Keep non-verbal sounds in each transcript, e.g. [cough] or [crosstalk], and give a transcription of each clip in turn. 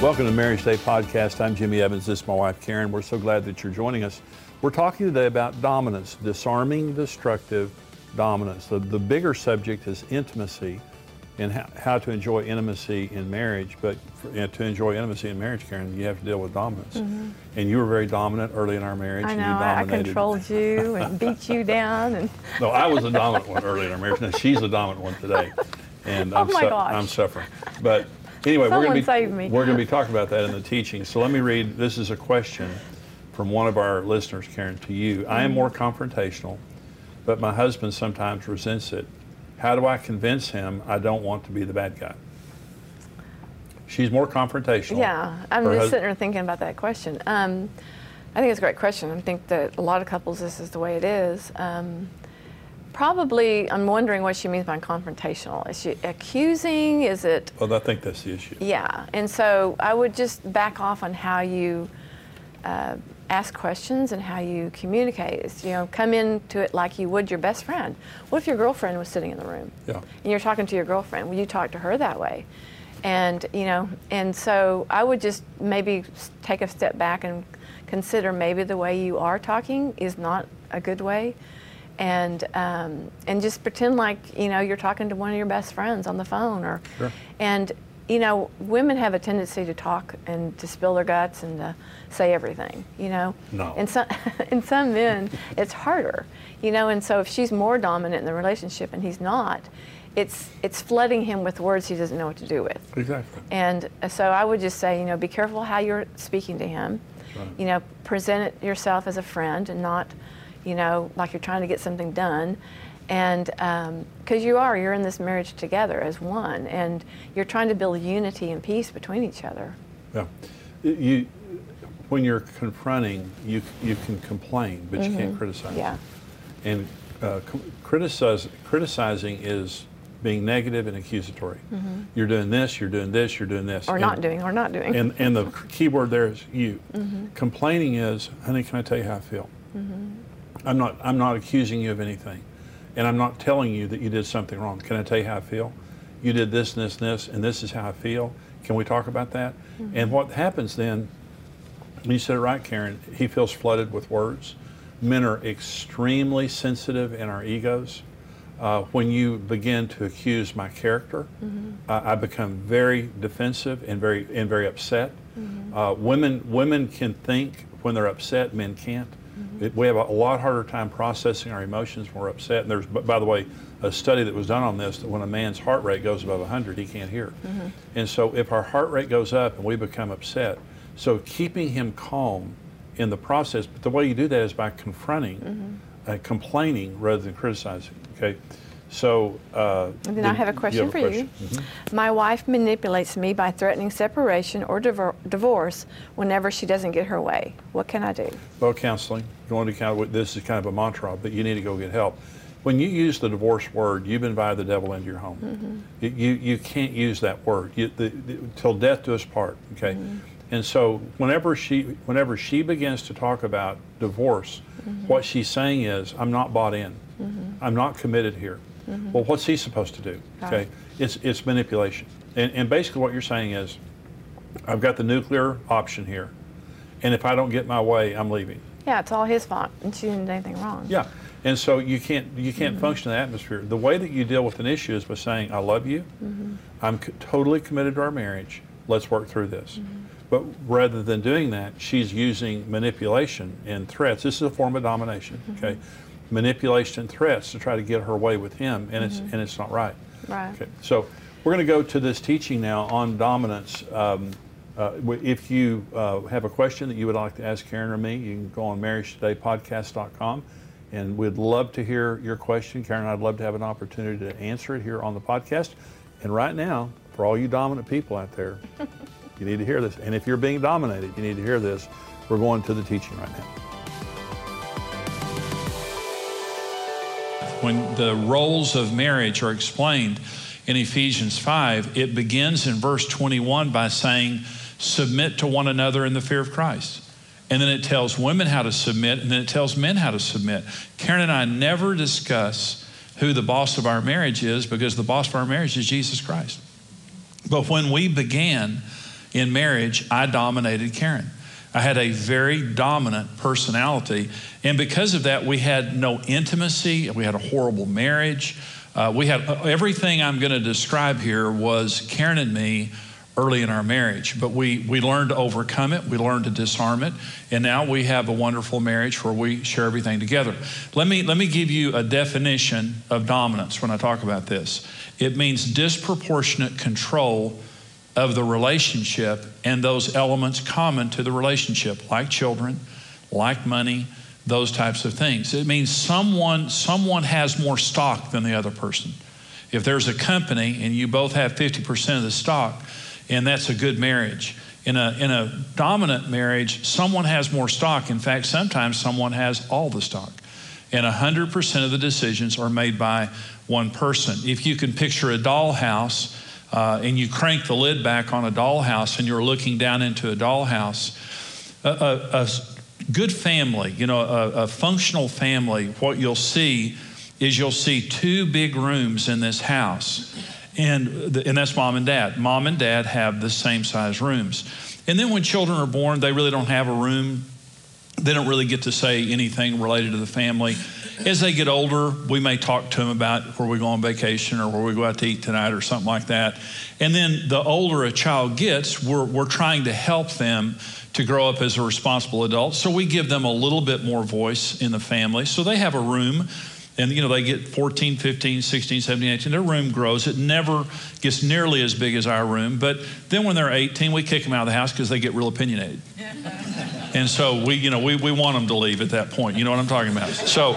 Welcome to Marriage Today Podcast. I'm Jimmy Evans. This is my wife, Karen. We're so glad that you're joining us. We're talking today about dominance, disarming destructive dominance. The, the bigger subject is intimacy and how, how to enjoy intimacy in marriage. But for, to enjoy intimacy in marriage, Karen, you have to deal with dominance. Mm-hmm. And you were very dominant early in our marriage. I know. I controlled you and beat you [laughs] down. And no, I was the dominant one early in our marriage. Now she's the dominant one today. [laughs] And oh I'm, my su- gosh. I'm suffering. But Anyway, Someone we're going to be me. we're going to be talking about that in the teaching. So let me read. This is a question from one of our listeners, Karen, to you. I am more confrontational, but my husband sometimes resents it. How do I convince him I don't want to be the bad guy? She's more confrontational. Yeah, I'm Her just hus- sitting there thinking about that question. Um, I think it's a great question. I think that a lot of couples, this is the way it is. Um, probably, I'm wondering what she means by confrontational. Is she accusing? Is it Well, I think that's the issue. Yeah, and so I would just back off on how you uh, ask questions and how you communicate. It's, you know, come into it like you would your best friend. What if your girlfriend was sitting in the room? Yeah. And you're talking to your girlfriend. Would you talk to her that way? And you know, and so I would just maybe take a step back and consider maybe the way you are talking is not a good way. And um, and just pretend like you know you're talking to one of your best friends on the phone, or Sure. and you know women have a tendency to talk and to spill their guts and to say everything, you know. No. And some [laughs] and some men it's harder, you know. And so if she's more dominant in the relationship and he's not, it's it's flooding him with words he doesn't know what to do with. Exactly. And so I would just say, you know, be careful how you're speaking to him. right. You know, present yourself as a friend and not, you know, like you're trying to get something done. And because you are, you're in this marriage together as one, and you're trying to build unity and peace between each other. Yeah. You, when you're confronting, you you can complain, but you can't criticize. Mm-hmm. Yeah. And uh, criticize, criticizing is being negative and accusatory. You're doing this, you're doing this, you're doing this. Mm-hmm. Or And- not doing, or not doing. And, and the key word there is you. Mm-hmm. Complaining is, honey, can I tell you how I feel? I'm not, I'm not accusing you of anything. And I'm not telling you that you did something wrong. Can I tell you how I feel? You did this, and this, and this, and this is how I feel. Can we talk about that? And what happens then, you said it right, Karen, he feels flooded with words. Men are extremely sensitive in our egos. Uh, when you begin to accuse my character, uh, I become very defensive and very and very upset. Uh, women women can think when they're upset, men can't. It- we have a, lot harder time processing our emotions when we're upset. And there's, by the way, a study that was done on this that when a man's heart rate goes above 100, he can't hear. And so if our heart rate goes up and we become upset, so keeping him calm in the process, but the way you do that is by confronting, uh, complaining rather than criticizing. Okay, so. Uh, And then I have a question for you. Mhm. My wife manipulates me by threatening separation or divor- divorce whenever she doesn't get her way. What can I do? Well, counseling. Want to kind of this is kind of a mantra, but you need to go get help. When you use the divorce word, you've invited the devil into your home. You, you you can't use that word. You, the, the, till death do us part. Okay. And so whenever she whenever she begins to talk about divorce, what she's saying is, I'm not bought in. I'm not committed here. Well, what's he supposed to do? Okay. It's it's manipulation. And, and basically what you're saying is, I've got the nuclear option here, and if I don't get my way, I'm leaving. Yeah, it's all his fault, and she didn't do anything wrong. Yeah, and so you can't you can't Mm-hmm. function in that atmosphere. The way that you deal with an issue is by saying, "I love you. Mm-hmm. I'm c- totally committed to our marriage. Let's work through this." Mm-hmm. But rather than doing that, she's using manipulation and threats. This is a form of domination. Mm-hmm. Okay, manipulation and threats to try to get her way with him, and it's and it's not right. Mm-hmm. Right. Okay, so we're going to go to this teaching now on dominance. Um, uh, if you uh, have a question that you would like to ask Karen or me, you can go on marriagetodaypodcast.com and we'd love to hear your question. Karen, I'd love to have an opportunity to answer it here on the podcast. And right now, for all you dominant people out there, [laughs] you need to hear this. And if you're being dominated, you need to hear this. We're going to the teaching right now. When the roles of marriage are explained in Ephesians 5, it begins in verse 21 by saying, Submit to one another in the fear of Christ. And then it tells women how to submit, and then it tells men how to submit. Karen and I never discuss who the boss of our marriage is because the boss of our marriage is Jesus Christ. But when we began in marriage, I dominated Karen. I had a very dominant personality. And because of that, we had no intimacy. We had a horrible marriage. Uh, we had uh, everything I'm going to describe here was Karen and me early in our marriage, but we, we learned to overcome it. We learned to disarm it. And now we have a wonderful marriage where we share everything together. Let me, let me give you a definition of dominance when I talk about this it means disproportionate control of the relationship and those elements common to the relationship, like children, like money, those types of things. It means someone, someone has more stock than the other person. If there's a company and you both have 50% of the stock, and that's a good marriage. In a, in a dominant marriage, someone has more stock. In fact, sometimes someone has all the stock. And 100% of the decisions are made by one person. If you can picture a dollhouse, uh, and you crank the lid back on a dollhouse and you're looking down into a dollhouse, a, a, a good family, you know, a, a functional family, what you'll see is you'll see two big rooms in this house. And, and that's mom and dad. Mom and dad have the same size rooms. And then when children are born, they really don't have a room. They don't really get to say anything related to the family. As they get older, we may talk to them about where we go on vacation or where we go out to eat tonight or something like that. And then the older a child gets, we're, we're trying to help them to grow up as a responsible adult. So we give them a little bit more voice in the family. So they have a room and you know they get 14 15 16 17 18 their room grows. It never gets nearly as big as our room. But then when they're 18 we kick them out of the house because they get real opinionated. [laughs] And so we you know we, we want them to leave at that point. You know what i'm talking about? So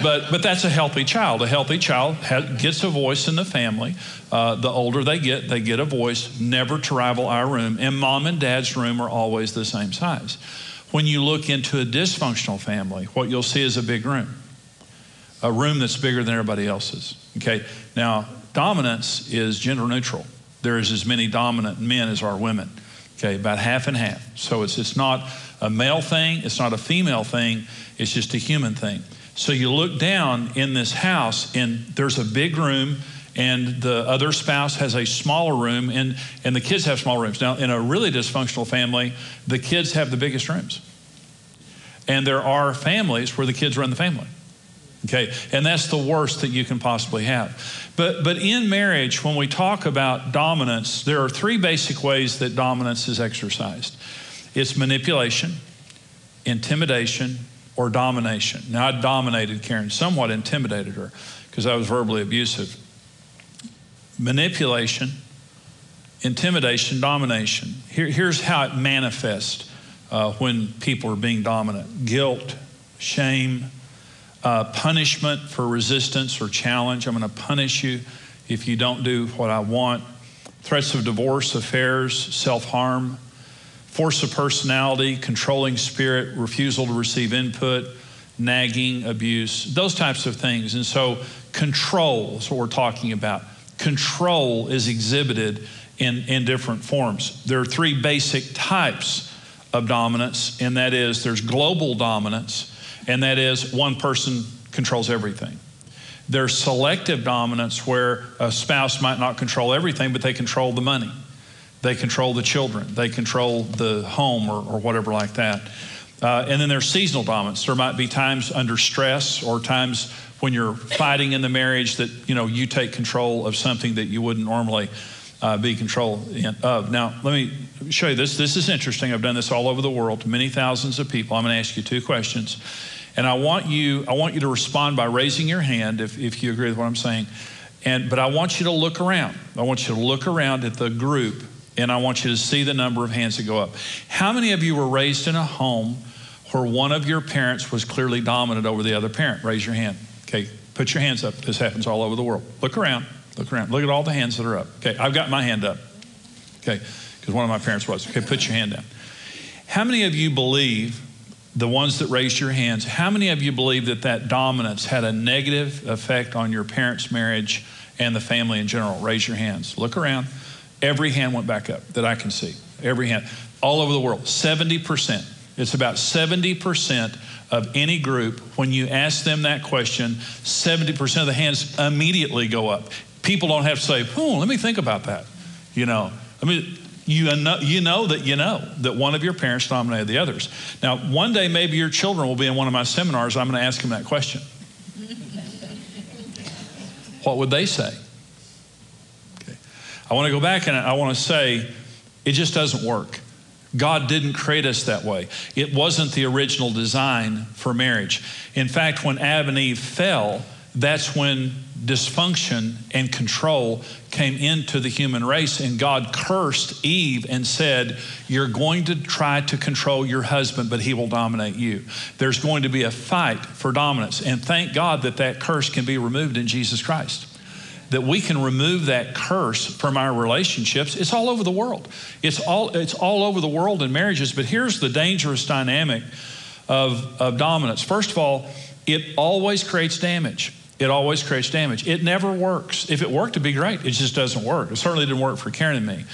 but but that's a healthy child. A healthy child has, gets a voice in the family. Uh, the older they get they get a voice. Never to rival our room. And mom and dad's room are always the same size. When you look into a dysfunctional family what you'll see is a big room a room that's bigger than everybody else's. Okay? Now, dominance is gender neutral. There is as many dominant men as are women. Okay, about half and half. So it's, it's not a male thing, it's not a female thing, it's just a human thing. So you look down in this house, and there's a big room, and the other spouse has a smaller room, and, and the kids have small rooms. Now, in a really dysfunctional family, the kids have the biggest rooms. And there are families where the kids run the family. Okay, and that's the worst that you can possibly have. But, but in marriage, when we talk about dominance, there are three basic ways that dominance is exercised it's manipulation, intimidation, or domination. Now, I dominated Karen, somewhat intimidated her because I was verbally abusive. Manipulation, intimidation, domination. Here, here's how it manifests uh, when people are being dominant guilt, shame, uh, punishment for resistance or challenge. I'm going to punish you if you don't do what I want. Threats of divorce, affairs, self harm, force of personality, controlling spirit, refusal to receive input, nagging, abuse, those types of things. And so, control is what we're talking about. Control is exhibited in, in different forms. There are three basic types of dominance, and that is there's global dominance and that is one person controls everything. There's selective dominance where a spouse might not control everything, but they control the money. They control the children. They control the home or, or whatever like that. Uh, and then there's seasonal dominance. There might be times under stress or times when you're fighting in the marriage that you know you take control of something that you wouldn't normally uh, be control of. Now, let me show you this. This is interesting. I've done this all over the world to many thousands of people. I'm going to ask you two questions. And I want you, I want you to respond by raising your hand if, if you agree with what I'm saying. And, but I want you to look around. I want you to look around at the group and I want you to see the number of hands that go up. How many of you were raised in a home where one of your parents was clearly dominant over the other parent? Raise your hand. Okay, put your hands up. This happens all over the world. Look around. Look around. Look at all the hands that are up. Okay, I've got my hand up. Okay, because one of my parents was. Okay, put your hand down. How many of you believe the ones that raised your hands, how many of you believe that that dominance had a negative effect on your parents' marriage and the family in general? Raise your hands. Look around. Every hand went back up that I can see. Every hand. All over the world. 70%. It's about 70% of any group, when you ask them that question, 70% of the hands immediately go up. People don't have to say, oh, let me think about that. You know, I mean, You know, you know that you know that one of your parents dominated the others. Now, one day maybe your children will be in one of my seminars. I'm going to ask them that question. [laughs] what would they say? Okay. I want to go back and I want to say it just doesn't work. God didn't create us that way. It wasn't the original design for marriage. In fact, when Adam and Eve fell, that's when dysfunction and control came into the human race, and God cursed Eve and said, You're going to try to control your husband, but he will dominate you. There's going to be a fight for dominance. And thank God that that curse can be removed in Jesus Christ that we can remove that curse from our relationships. It's all over the world. It's all, it's all over the world in marriages. But here's the dangerous dynamic of, of dominance. First of all, it always creates damage. It always creates damage. It never works. If it worked, it'd be great. It just doesn't work. It certainly didn't work for Karen and me.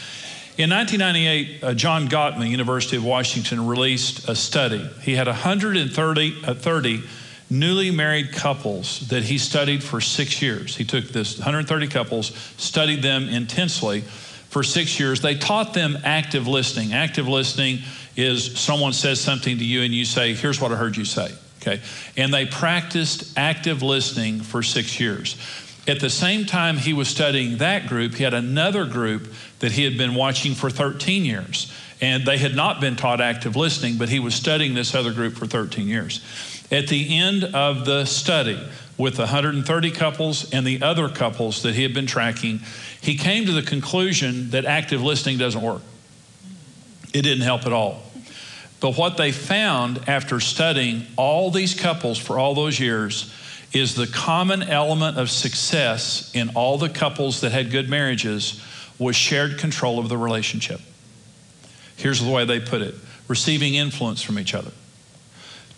In 1998, uh, John Gottman, University of Washington, released a study. He had 130 uh, 30 newly married couples that he studied for six years. He took this 130 couples, studied them intensely for six years. They taught them active listening. Active listening is someone says something to you and you say, Here's what I heard you say. Okay. And they practiced active listening for six years. At the same time he was studying that group, he had another group that he had been watching for 13 years. And they had not been taught active listening, but he was studying this other group for 13 years. At the end of the study, with the 130 couples and the other couples that he had been tracking, he came to the conclusion that active listening doesn't work. It didn't help at all. But what they found after studying all these couples for all those years is the common element of success in all the couples that had good marriages was shared control of the relationship. Here's the way they put it receiving influence from each other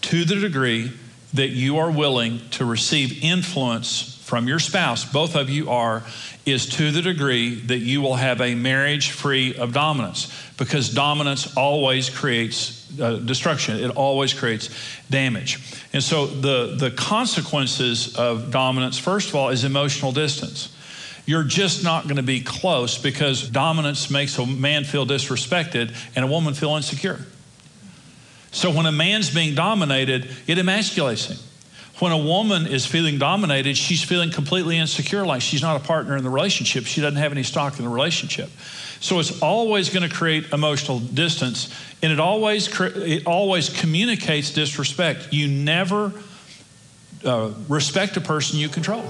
to the degree that you are willing to receive influence from your spouse, both of you are, is to the degree that you will have a marriage free of dominance because dominance always creates uh, destruction, it always creates damage. And so the, the consequences of dominance, first of all, is emotional distance. You're just not going to be close because dominance makes a man feel disrespected and a woman feel insecure. So when a man's being dominated, it emasculates him. When a woman is feeling dominated, she's feeling completely insecure, like she's not a partner in the relationship. She doesn't have any stock in the relationship. So it's always going to create emotional distance, and it always it always communicates disrespect. You never uh, respect a person you control.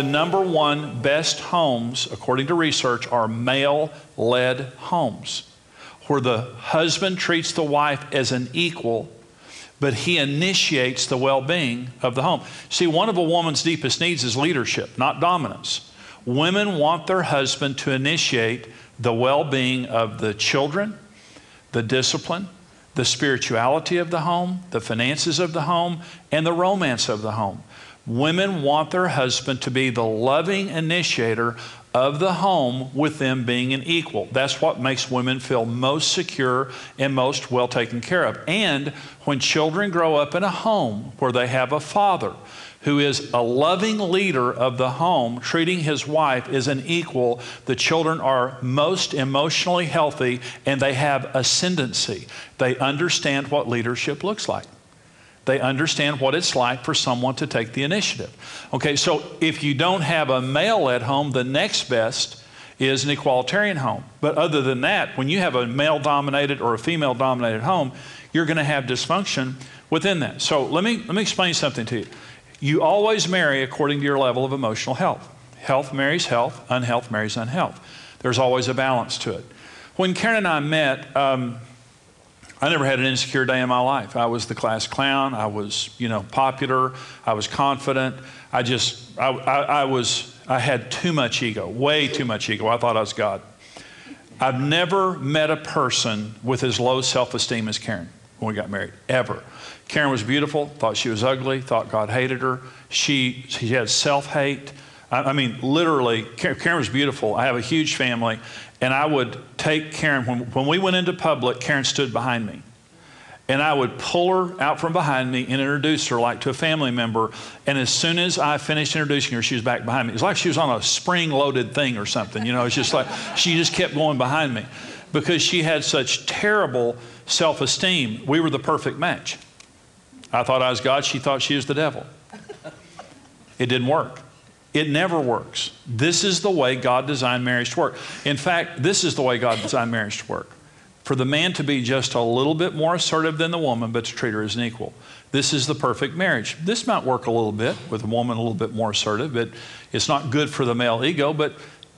The number one best homes, according to research, are male led homes, where the husband treats the wife as an equal, but he initiates the well being of the home. See, one of a woman's deepest needs is leadership, not dominance. Women want their husband to initiate the well being of the children, the discipline, the spirituality of the home, the finances of the home, and the romance of the home. Women want their husband to be the loving initiator of the home with them being an equal. That's what makes women feel most secure and most well taken care of. And when children grow up in a home where they have a father who is a loving leader of the home, treating his wife as an equal, the children are most emotionally healthy and they have ascendancy. They understand what leadership looks like. They understand what it's like for someone to take the initiative. Okay, so if you don't have a male at home, the next best is an equalitarian home. But other than that, when you have a male dominated or a female dominated home, you're going to have dysfunction within that. So let me, let me explain something to you. You always marry according to your level of emotional health. Health marries health, unhealth marries unhealth. There's always a balance to it. When Karen and I met, um, I never had an insecure day in my life. I was the class clown. I was, you know, popular. I was confident. I just, I, I, I, was, I had too much ego, way too much ego. I thought I was God. I've never met a person with as low self esteem as Karen when we got married, ever. Karen was beautiful, thought she was ugly, thought God hated her. She, she had self hate. I, I mean, literally, Karen was beautiful. I have a huge family. And I would take Karen, when, when we went into public, Karen stood behind me. And I would pull her out from behind me and introduce her like to a family member. And as soon as I finished introducing her, she was back behind me. It was like she was on a spring loaded thing or something. You know, it's just like she just kept going behind me because she had such terrible self esteem. We were the perfect match. I thought I was God, she thought she was the devil. It didn't work. It never works. This is the way God designed marriage to work. In fact, this is the way God designed marriage to work for the man to be just a little bit more assertive than the woman, but to treat her as an equal. This is the perfect marriage. This might work a little bit with a woman a little bit more assertive, but it's not good for the male ego. But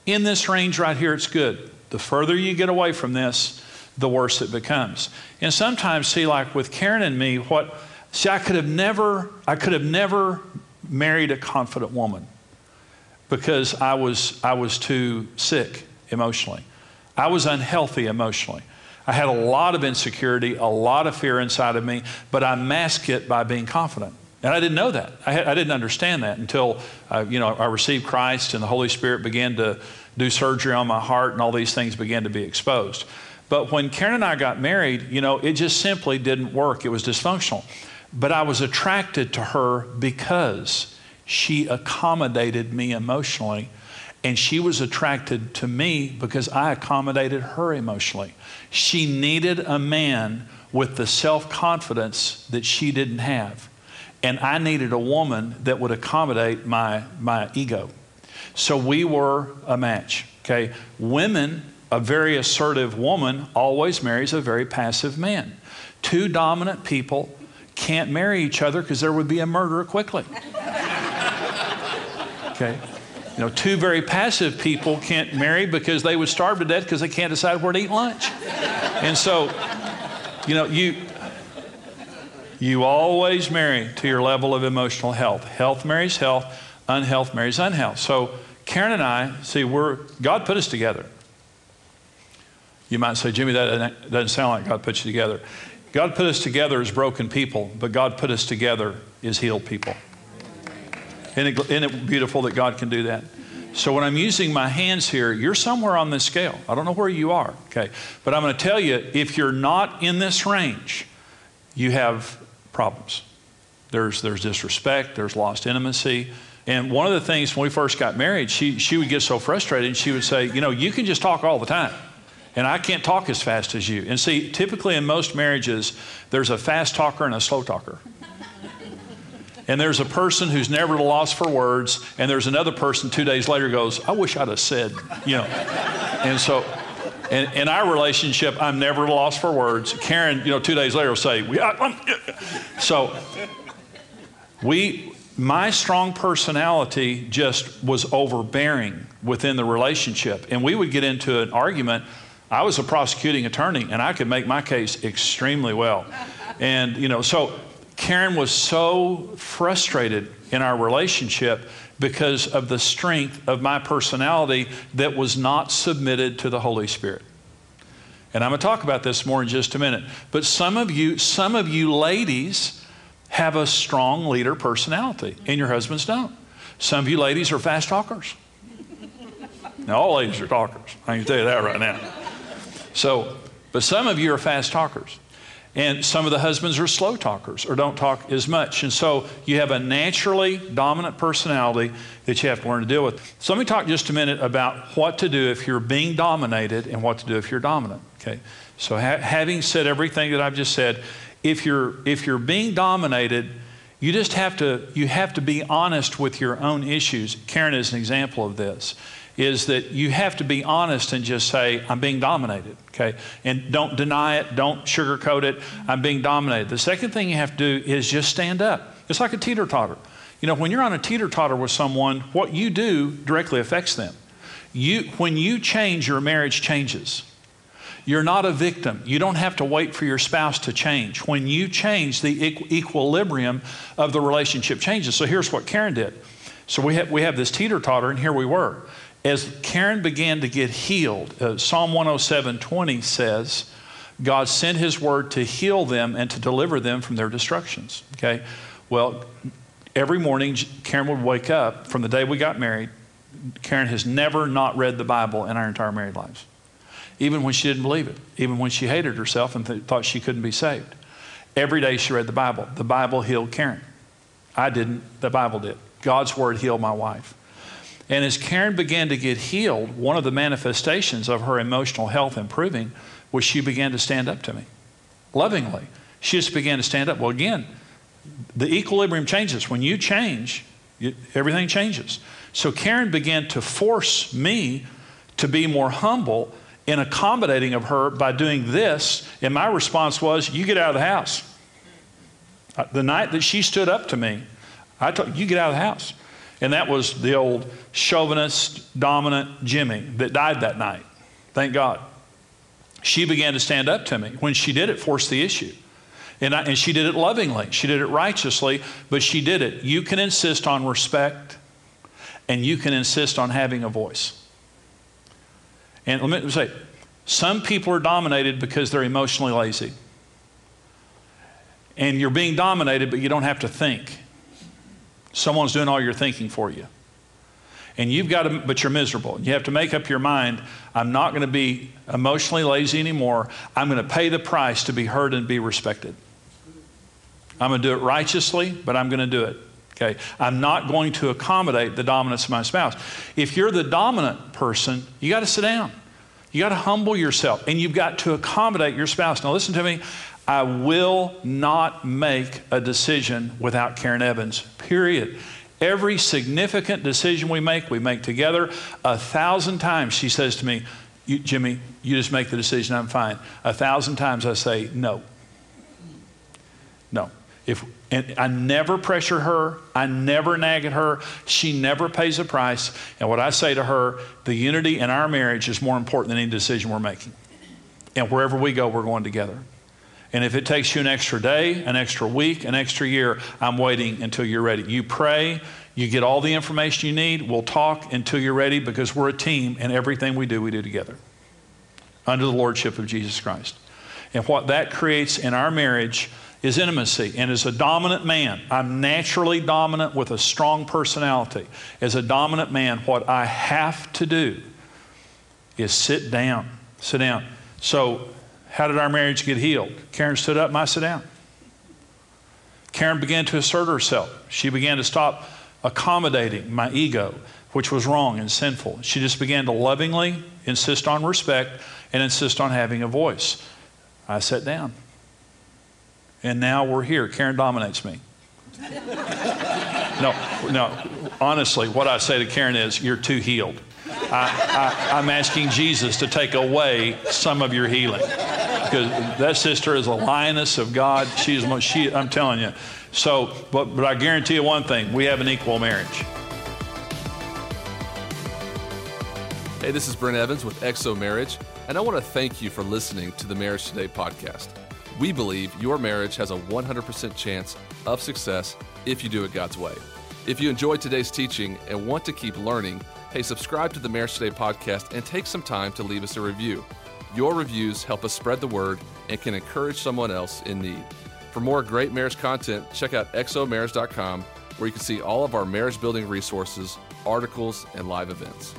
in this range right here, it's good. The further you get away from this, the worse it becomes. And sometimes, see, like with Karen and me, what see, I could have never, I could have never married a confident woman because I was, I was too sick emotionally. I was unhealthy emotionally. I had a lot of insecurity, a lot of fear inside of me, but I masked it by being confident. And I didn't know that. I, had, I didn't understand that until uh, you know I received Christ and the Holy Spirit began to do surgery on my heart, and all these things began to be exposed. But when Karen and I got married, you know, it just simply didn't work. It was dysfunctional. But I was attracted to her because she accommodated me emotionally, and she was attracted to me because I accommodated her emotionally. She needed a man with the self confidence that she didn't have. And I needed a woman that would accommodate my, my ego. So we were a match. Okay? Women, a very assertive woman always marries a very passive man. Two dominant people can't marry each other because there would be a murder quickly. Okay? You know, two very passive people can't marry because they would starve to death because they can't decide where to eat lunch. And so, you know, you you always marry to your level of emotional health. Health marries health, unhealth marries unhealth. So Karen and I, see, we're God put us together. You might say, Jimmy, that doesn't sound like God put you together. God put us together as broken people, but God put us together as healed people. Isn't it, isn't it beautiful that God can do that? So when I'm using my hands here, you're somewhere on this scale. I don't know where you are, okay? But I'm going to tell you if you're not in this range, you have problems. There's, there's disrespect, there's lost intimacy. And one of the things when we first got married, she, she would get so frustrated and she would say, You know, you can just talk all the time. And I can't talk as fast as you. And see, typically in most marriages, there's a fast talker and a slow talker and there's a person who's never at a loss for words, and there's another person two days later goes, I wish I'd have said, you know. and so, in, in our relationship, I'm never at a loss for words. Karen, you know, two days later will say, we, I, so we, my strong personality just was overbearing within the relationship, and we would get into an argument. I was a prosecuting attorney, and I could make my case extremely well. And, you know, so Karen was so frustrated in our relationship because of the strength of my personality that was not submitted to the Holy Spirit. And I'm going to talk about this more in just a minute. But some of you, some of you ladies have a strong leader personality, and your husbands don't. Some of you ladies are fast talkers. [laughs] Now, all ladies are talkers. I can tell you that right now. So, but some of you are fast talkers. And some of the husbands are slow talkers or don't talk as much. And so you have a naturally dominant personality that you have to learn to deal with. So let me talk just a minute about what to do if you're being dominated and what to do if you're dominant. Okay. So ha- having said everything that I've just said, if you're if you're being dominated, you just have to you have to be honest with your own issues. Karen is an example of this is that you have to be honest and just say, I'm being dominated, okay? And don't deny it, don't sugarcoat it, I'm being dominated. The second thing you have to do is just stand up. It's like a teeter totter. You know, when you're on a teeter totter with someone, what you do directly affects them. You, when you change, your marriage changes. You're not a victim. You don't have to wait for your spouse to change. When you change, the equilibrium of the relationship changes. So here's what Karen did. So we have, we have this teeter totter, and here we were as Karen began to get healed, uh, Psalm 107 20 says, God sent his word to heal them and to deliver them from their destructions. Okay? Well, every morning, Karen would wake up from the day we got married. Karen has never not read the Bible in our entire married lives, even when she didn't believe it, even when she hated herself and th- thought she couldn't be saved. Every day she read the Bible. The Bible healed Karen. I didn't, the Bible did. God's Word healed my wife. And as Karen began to get healed, one of the manifestations of her emotional health improving was she began to stand up to me lovingly. She just began to stand up. Well, again, the equilibrium changes. When you change, you, everything changes. So Karen began to force me to be more humble in accommodating of her by doing this. And my response was, You get out of the house. Uh, the night that she stood up to me, I told you get out of the house. And that was the old chauvinist, dominant Jimmy that died that night. Thank God. She began to stand up to me. When she did it, forced the issue. And, I, and she did it lovingly. She did it righteously, but she did it. You can insist on respect and you can insist on having a voice. And let me say, some people are dominated because they're emotionally lazy. And you're being dominated, but you don't have to think. Someone's doing all your thinking for you. And you've got to, but you're miserable. You have to make up your mind I'm not going to be emotionally lazy anymore. I'm going to pay the price to be heard and be respected. I'm going to do it righteously, but I'm going to do it. Okay? I'm not going to accommodate the dominance of my spouse. If you're the dominant person, you got to sit down. You got to humble yourself and you've got to accommodate your spouse. Now, listen to me. I will not make a decision without Karen Evans, period. Every significant decision we make, we make together. A thousand times she says to me, Jimmy, you just make the decision, I'm fine. A thousand times I say, no. No. If, and I never pressure her. I never nag at her. She never pays a price. And what I say to her, the unity in our marriage is more important than any decision we're making. And wherever we go, we're going together. And if it takes you an extra day, an extra week, an extra year, I'm waiting until you're ready. You pray, you get all the information you need. We'll talk until you're ready because we're a team and everything we do, we do together under the lordship of Jesus Christ. And what that creates in our marriage is intimacy. And as a dominant man, I'm naturally dominant with a strong personality. As a dominant man, what I have to do is sit down. Sit down. So, how did our marriage get healed? Karen stood up and I sat down. Karen began to assert herself. She began to stop accommodating my ego, which was wrong and sinful. She just began to lovingly insist on respect and insist on having a voice. I sat down and now we're here. Karen dominates me. no, no. Honestly, what I say to Karen is, "You're too healed." I, I'm asking Jesus to take away some of your healing because that sister is a lioness of God. She's she. I'm telling you. So, but but I guarantee you one thing: we have an equal marriage. Hey, this is Brent Evans with XO Marriage, and I want to thank you for listening to the Marriage Today podcast. We believe your marriage has a 100% chance of success if you do it God's way. If you enjoyed today's teaching and want to keep learning, hey, subscribe to the Marriage Today podcast and take some time to leave us a review. Your reviews help us spread the word and can encourage someone else in need. For more great marriage content, check out xomarriage.com where you can see all of our marriage building resources, articles, and live events.